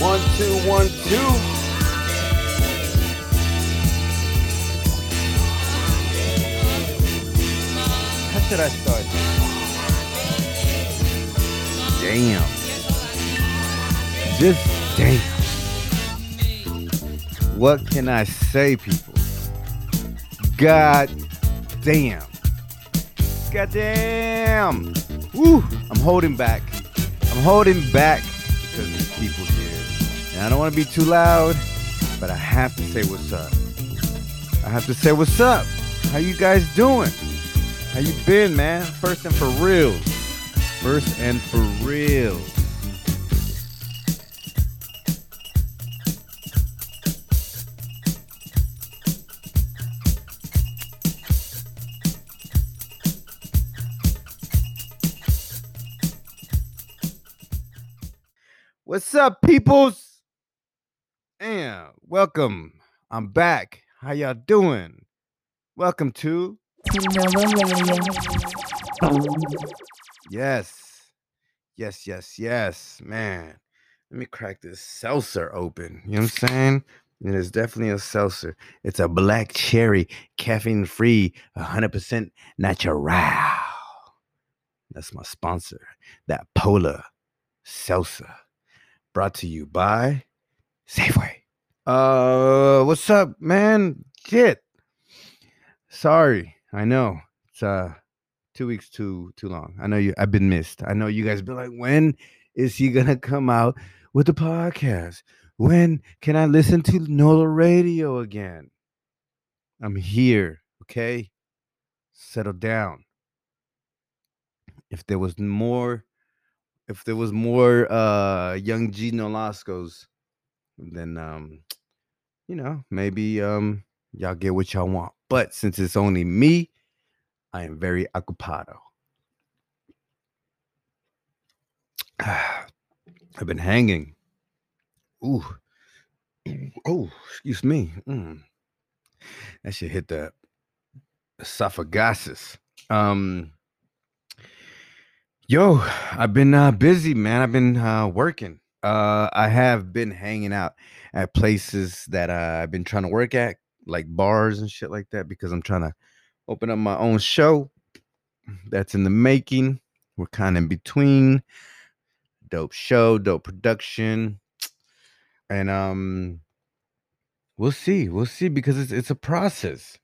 One, two, one, two. How should I start? Damn. Just damn. What can I say, people? God damn. God damn. Woo. I'm holding back. I'm holding back because there's people. I don't want to be too loud, but I have to say what's up. I have to say what's up. How you guys doing? How you been, man? First and for real. First and for real. What's up, peoples? And welcome. I'm back. How y'all doing? Welcome to Yes. Yes, yes, yes. Man. Let me crack this seltzer open. You know what I'm saying? And It is definitely a seltzer. It's a black cherry, caffeine free, 100% natural. That's my sponsor, that Polar Seltzer. Brought to you by Safeway. Uh, what's up, man? Shit. Sorry. I know. It's uh two weeks too too long. I know you I've been missed. I know you guys been like, when is he gonna come out with the podcast? When can I listen to NOLA radio again? I'm here, okay? Settle down. If there was more, if there was more uh young G Nolascos, then um, you know, maybe um y'all get what y'all want. But since it's only me, I am very ocupado. I've been hanging. Ooh. Oh, excuse me. Mm. That should hit the esophagus. Um Yo, I've been uh, busy, man. I've been uh, working. Uh, I have been hanging out at places that uh, I've been trying to work at, like bars and shit like that, because I'm trying to open up my own show. That's in the making. We're kind of in between. Dope show, dope production, and um, we'll see. We'll see because it's it's a process.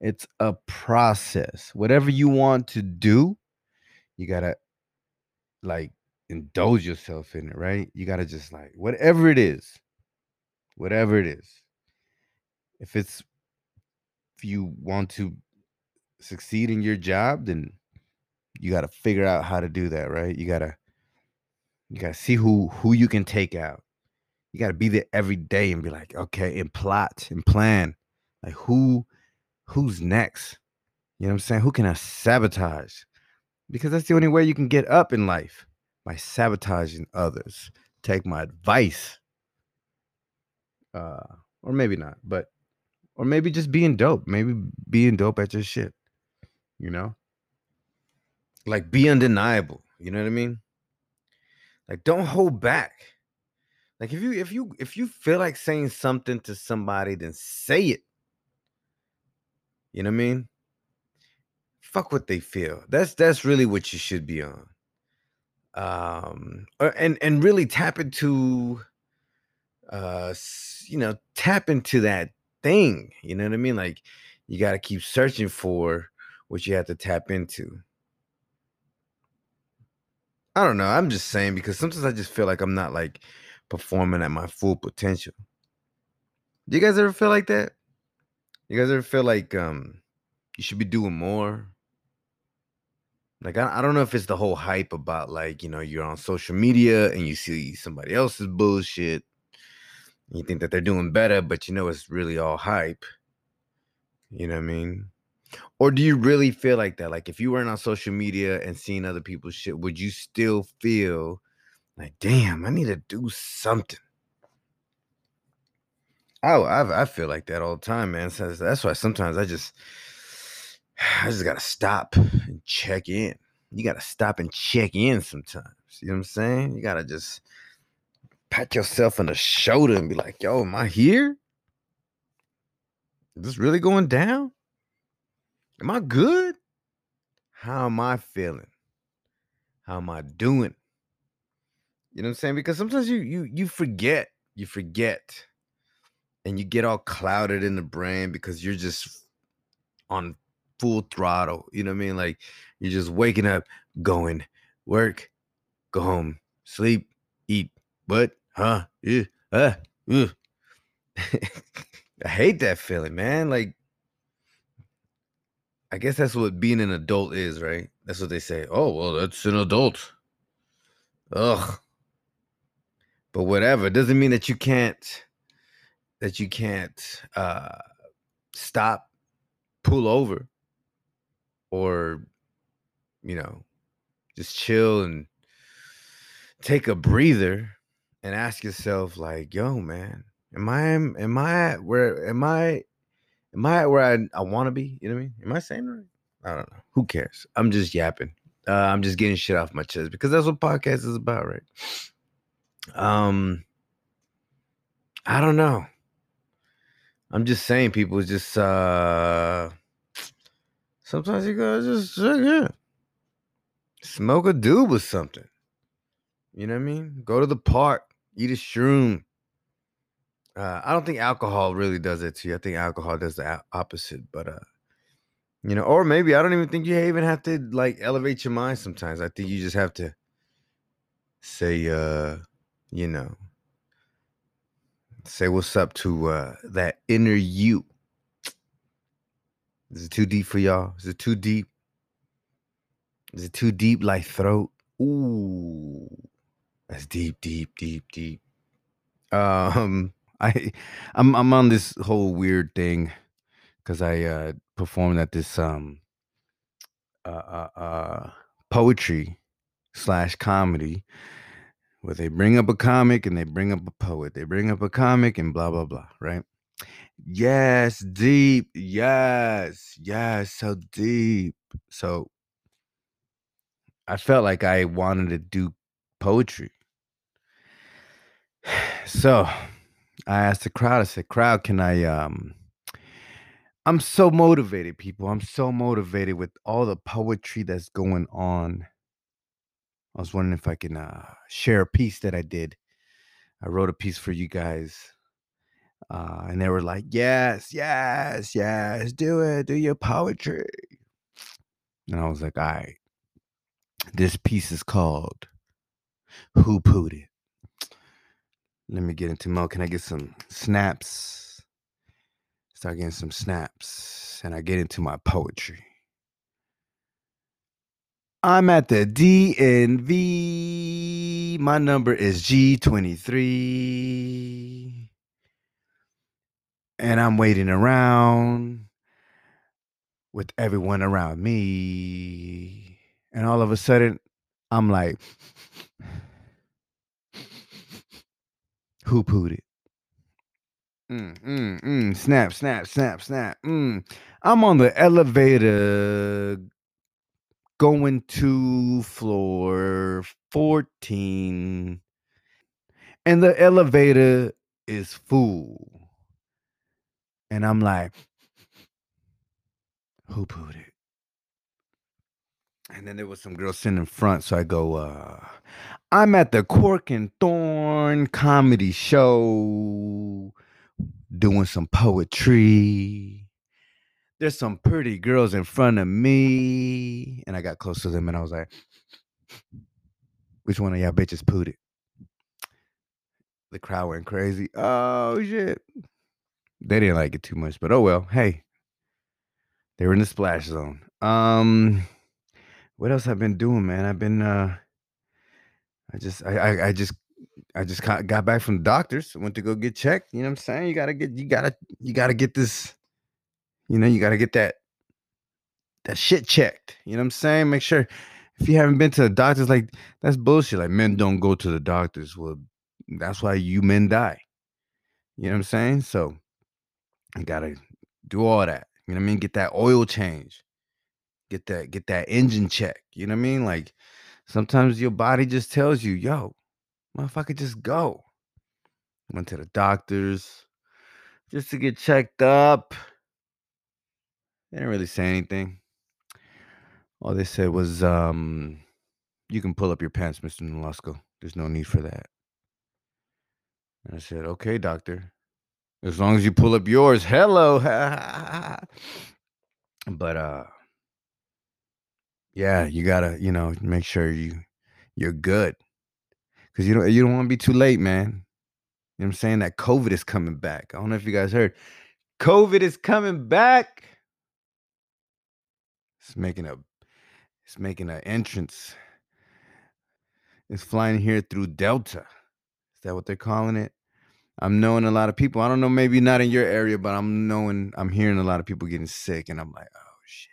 It's a process. Whatever you want to do, you gotta like indulge yourself in it, right? You gotta just like whatever it is, whatever it is. If it's if you want to succeed in your job, then you gotta figure out how to do that, right? You gotta you gotta see who who you can take out. You gotta be there every day and be like, okay, and plot and plan. Like who who's next? You know what I'm saying? Who can I sabotage? Because that's the only way you can get up in life by sabotaging others. Take my advice. Uh, or maybe not, but or maybe just being dope. Maybe being dope at your shit. You know? Like be undeniable. You know what I mean? Like don't hold back. Like if you if you if you feel like saying something to somebody, then say it. You know what I mean? Fuck what they feel. That's that's really what you should be on. Um and and really tap into uh you know, tap into that thing. You know what I mean? Like you got to keep searching for what you have to tap into. I don't know. I'm just saying because sometimes I just feel like I'm not like performing at my full potential. Do you guys ever feel like that? You guys ever feel like um you should be doing more? Like I, I don't know if it's the whole hype about like, you know, you're on social media and you see somebody else's bullshit. You think that they're doing better, but you know it's really all hype. You know what I mean? Or do you really feel like that? Like if you weren't on social media and seeing other people's shit, would you still feel like, damn, I need to do something? Oh, I I feel like that all the time, man. So that's why sometimes I just I just gotta stop and check in. You gotta stop and check in sometimes. You know what I'm saying? You gotta just pat yourself on the shoulder and be like, yo, am I here? Is this really going down? Am I good? How am I feeling? How am I doing? You know what I'm saying? Because sometimes you you you forget, you forget, and you get all clouded in the brain because you're just on full throttle. You know what I mean? Like you're just waking up, going, work, go home, sleep, eat, what? Huh? Yeah, uh, uh. I hate that feeling, man. Like I guess that's what being an adult is, right? That's what they say. Oh, well, that's an adult. Ugh. But whatever. It doesn't mean that you can't that you can't uh stop, pull over, or you know, just chill and take a breather and ask yourself, like, yo, man, am I am I at where am I am I at where I, I want to be? You know what I mean? Am I saying right? I don't know. Who cares? I'm just yapping. Uh, I'm just getting shit off my chest because that's what podcast is about, right? Um, I don't know. I'm just saying, people just uh sometimes you gotta just yeah, smoke a doob or something. You know what I mean? Go to the park, eat a shroom. Uh, I don't think alcohol really does it to you. I think alcohol does the opposite, but uh, you know, or maybe I don't even think you even have to like elevate your mind sometimes. I think you just have to say uh, you know, say what's up to uh that inner you. Is it too deep for y'all? Is it too deep? Is it too deep like throat? Ooh. That's deep, deep, deep, deep. Um I I'm I'm on this whole weird thing because I uh performed at this um uh uh, uh poetry slash comedy where they bring up a comic and they bring up a poet. They bring up a comic and blah blah blah, right? Yes, deep. Yes, yes, so deep. So I felt like I wanted to do poetry. So I asked the crowd, I said, crowd, can I um I'm so motivated, people. I'm so motivated with all the poetry that's going on. I was wondering if I can uh, share a piece that I did. I wrote a piece for you guys. Uh, and they were like, yes, yes, yes, do it, do your poetry. And I was like, all right, this piece is called Who Pooed It? Let me get into more. Can I get some snaps? Start getting some snaps. And I get into my poetry. I'm at the DNV. My number is G23. And I'm waiting around with everyone around me. And all of a sudden, I'm like, who pooed it? Mm, mm, mm, snap, snap, snap, snap. Mm. I'm on the elevator going to floor 14 and the elevator is full. And I'm like, who put it? And then there was some girl sitting in front. So I go, uh, I'm at the Cork and Thorn comedy show doing some poetry. There's some pretty girls in front of me. And I got close to them and I was like, which one of y'all bitches pooed it? The crowd went crazy. Oh shit. They didn't like it too much, but oh well. Hey, they were in the splash zone. Um, what else I've been doing, man? I've been uh, I just I I, I just I just got back from the doctors. Went to go get checked. You know what I'm saying? You gotta get you gotta you gotta get this. You know you gotta get that that shit checked. You know what I'm saying? Make sure if you haven't been to the doctors, like that's bullshit. Like men don't go to the doctors. Well, that's why you men die. You know what I'm saying? So you gotta do all that. You know what I mean? Get that oil change. Get that, get that engine check. You know what I mean? Like sometimes your body just tells you, yo, motherfucker, just go. Went to the doctors just to get checked up. They didn't really say anything. All they said was, um, you can pull up your pants, Mr. Nolasco. There's no need for that. And I said, okay, doctor. As long as you pull up yours, hello. but uh yeah, you gotta, you know, make sure you you're good. Cause you don't you don't want to be too late, man. You know what I'm saying? That COVID is coming back. I don't know if you guys heard. COVID is coming back. It's making a it's making an entrance. It's flying here through Delta. Is that what they're calling it? I'm knowing a lot of people. I don't know, maybe not in your area, but I'm knowing I'm hearing a lot of people getting sick, and I'm like, oh shit.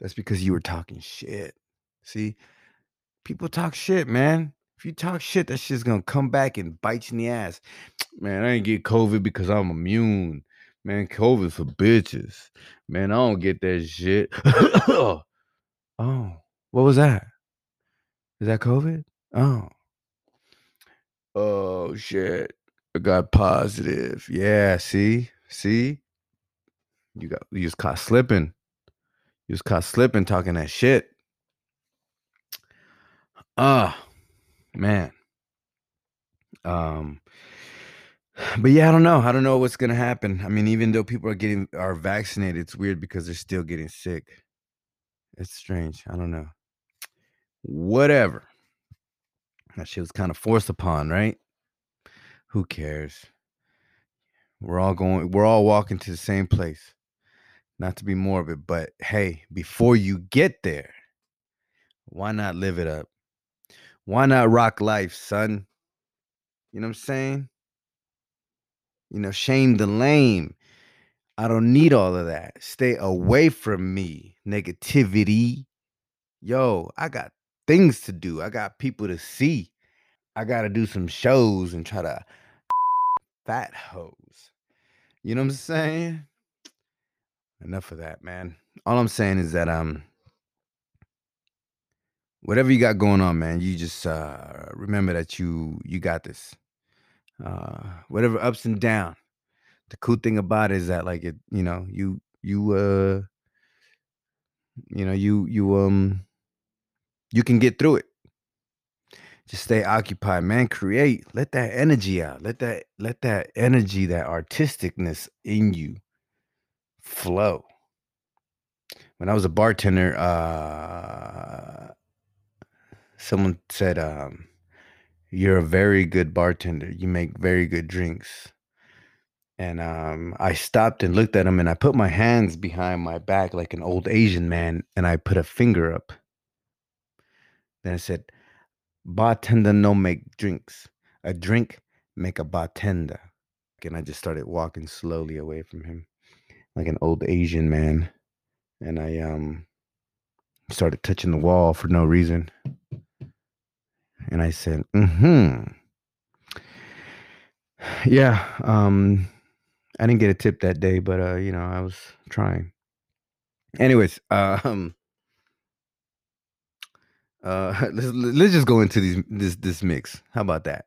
That's because you were talking shit. See, people talk shit, man. If you talk shit, that shit's gonna come back and bite you in the ass. Man, I ain't get COVID because I'm immune. Man, COVID for bitches. Man, I don't get that shit. oh, what was that? Is that COVID? Oh. Oh shit. I got positive. Yeah, see? See? You got you just caught slipping. You just caught slipping talking that shit. Ah, man. Um but yeah, I don't know. I don't know what's gonna happen. I mean, even though people are getting are vaccinated, it's weird because they're still getting sick. It's strange. I don't know. Whatever. That shit was kind of forced upon, right? Who cares? We're all going, we're all walking to the same place. Not to be morbid, but hey, before you get there, why not live it up? Why not rock life, son? You know what I'm saying? You know, shame the lame. I don't need all of that. Stay away from me, negativity. Yo, I got things to do. I got people to see. I got to do some shows and try to fat hoes. You know what I'm saying? Enough of that, man. All I'm saying is that um whatever you got going on, man, you just uh remember that you you got this. Uh whatever ups and down. The cool thing about it is that like it, you know, you you uh you know, you you um you can get through it. Just stay occupied, man. Create. Let that energy out. Let that let that energy, that artisticness in you flow. When I was a bartender, uh someone said, um, you're a very good bartender. You make very good drinks. And um, I stopped and looked at him and I put my hands behind my back like an old Asian man and I put a finger up. Then I said, Bartender no make drinks. A drink make a bartender. And I just started walking slowly away from him like an old Asian man. And I um started touching the wall for no reason. And I said, mm-hmm. Yeah. Um, I didn't get a tip that day, but uh, you know, I was trying. Anyways, um uh let's let's just go into these this this mix. How about that?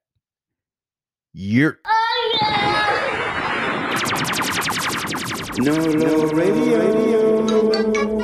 You're oh, yeah! No no radio.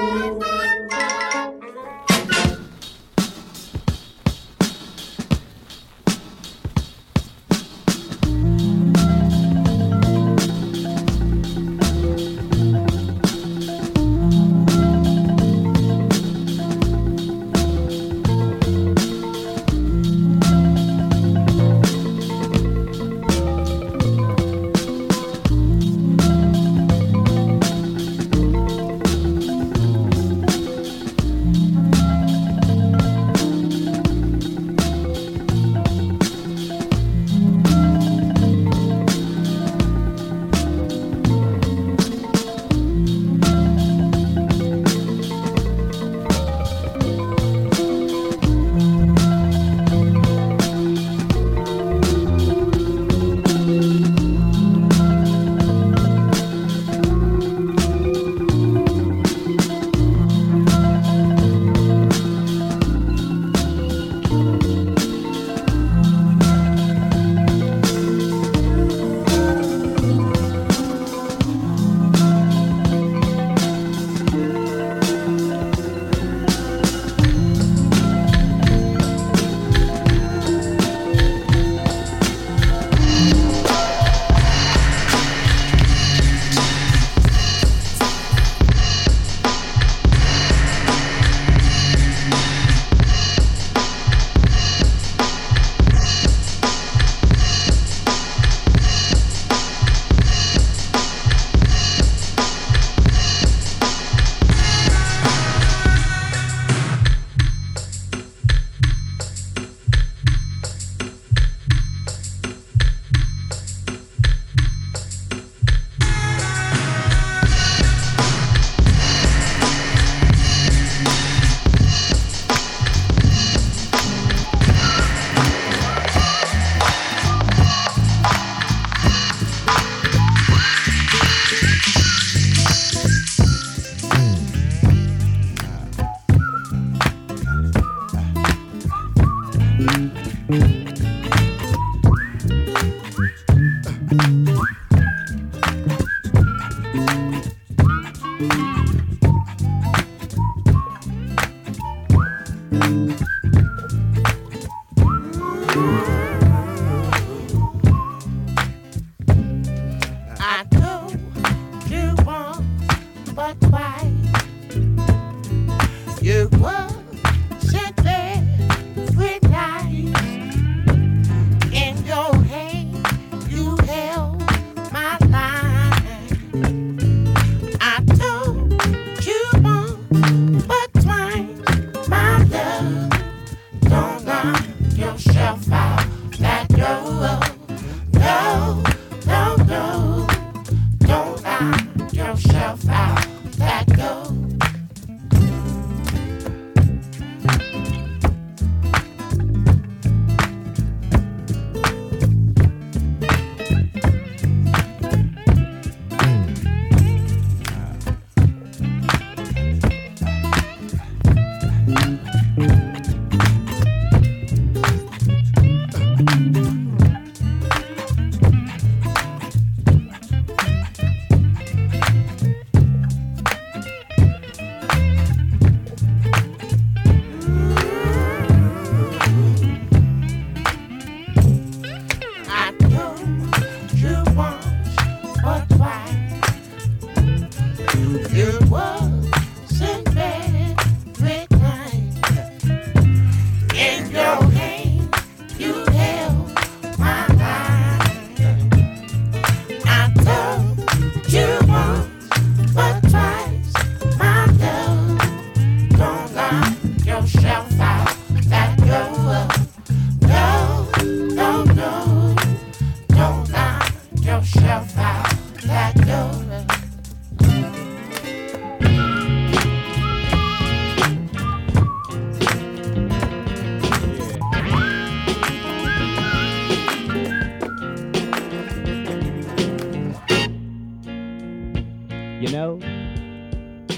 You know,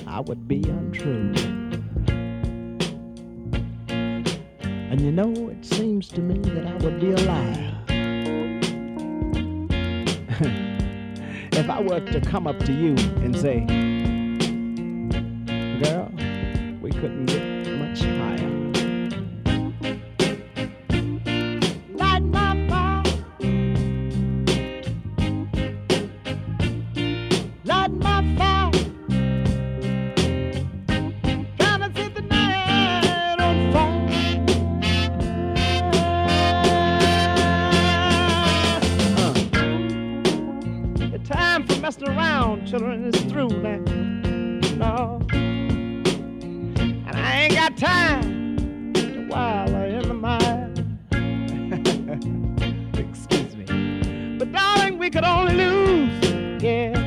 I would be a come up to you and say, got time while I in the mind. Excuse me. But darling, we could only lose, yeah.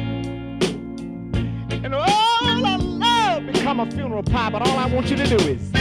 And all our love become a funeral pie, but all I want you to do is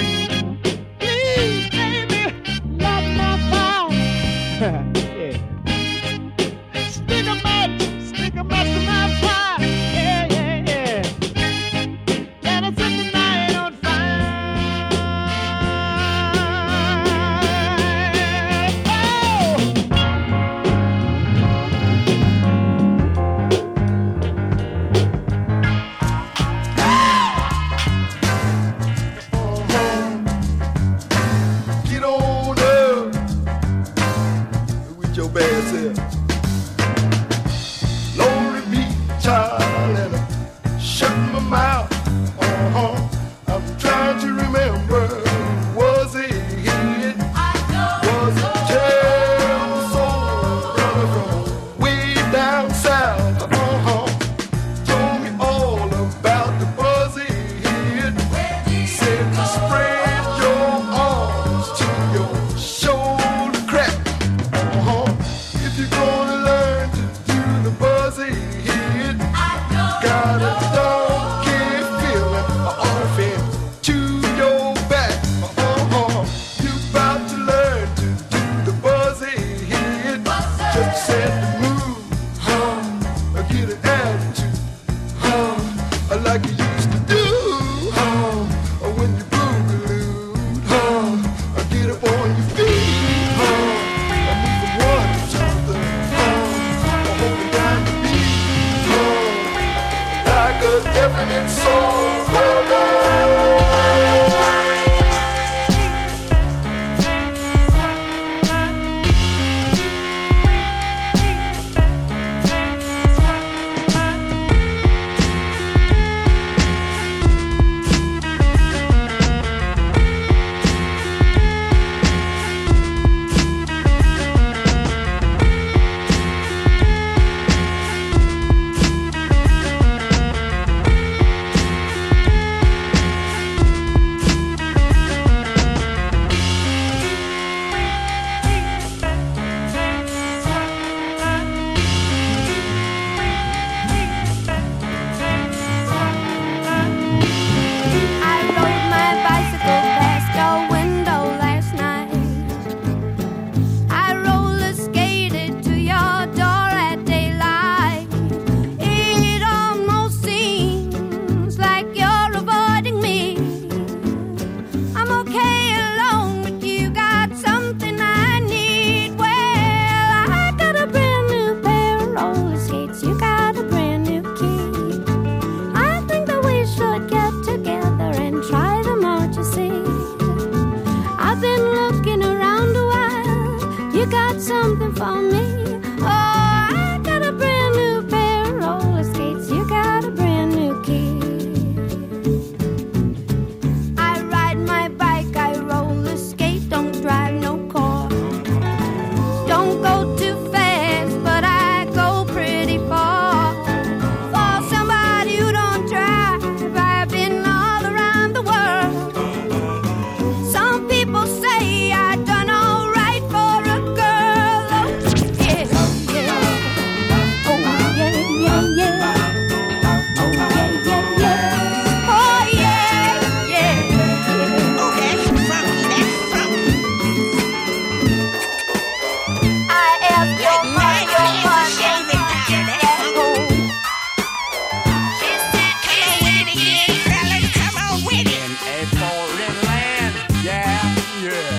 yeah,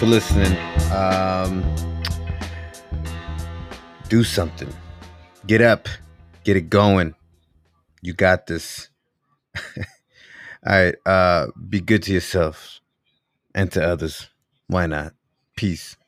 for listening. Um, do something. Get up. Get it going. You got this. All right. Uh, be good to yourself and to others. Why not? Peace.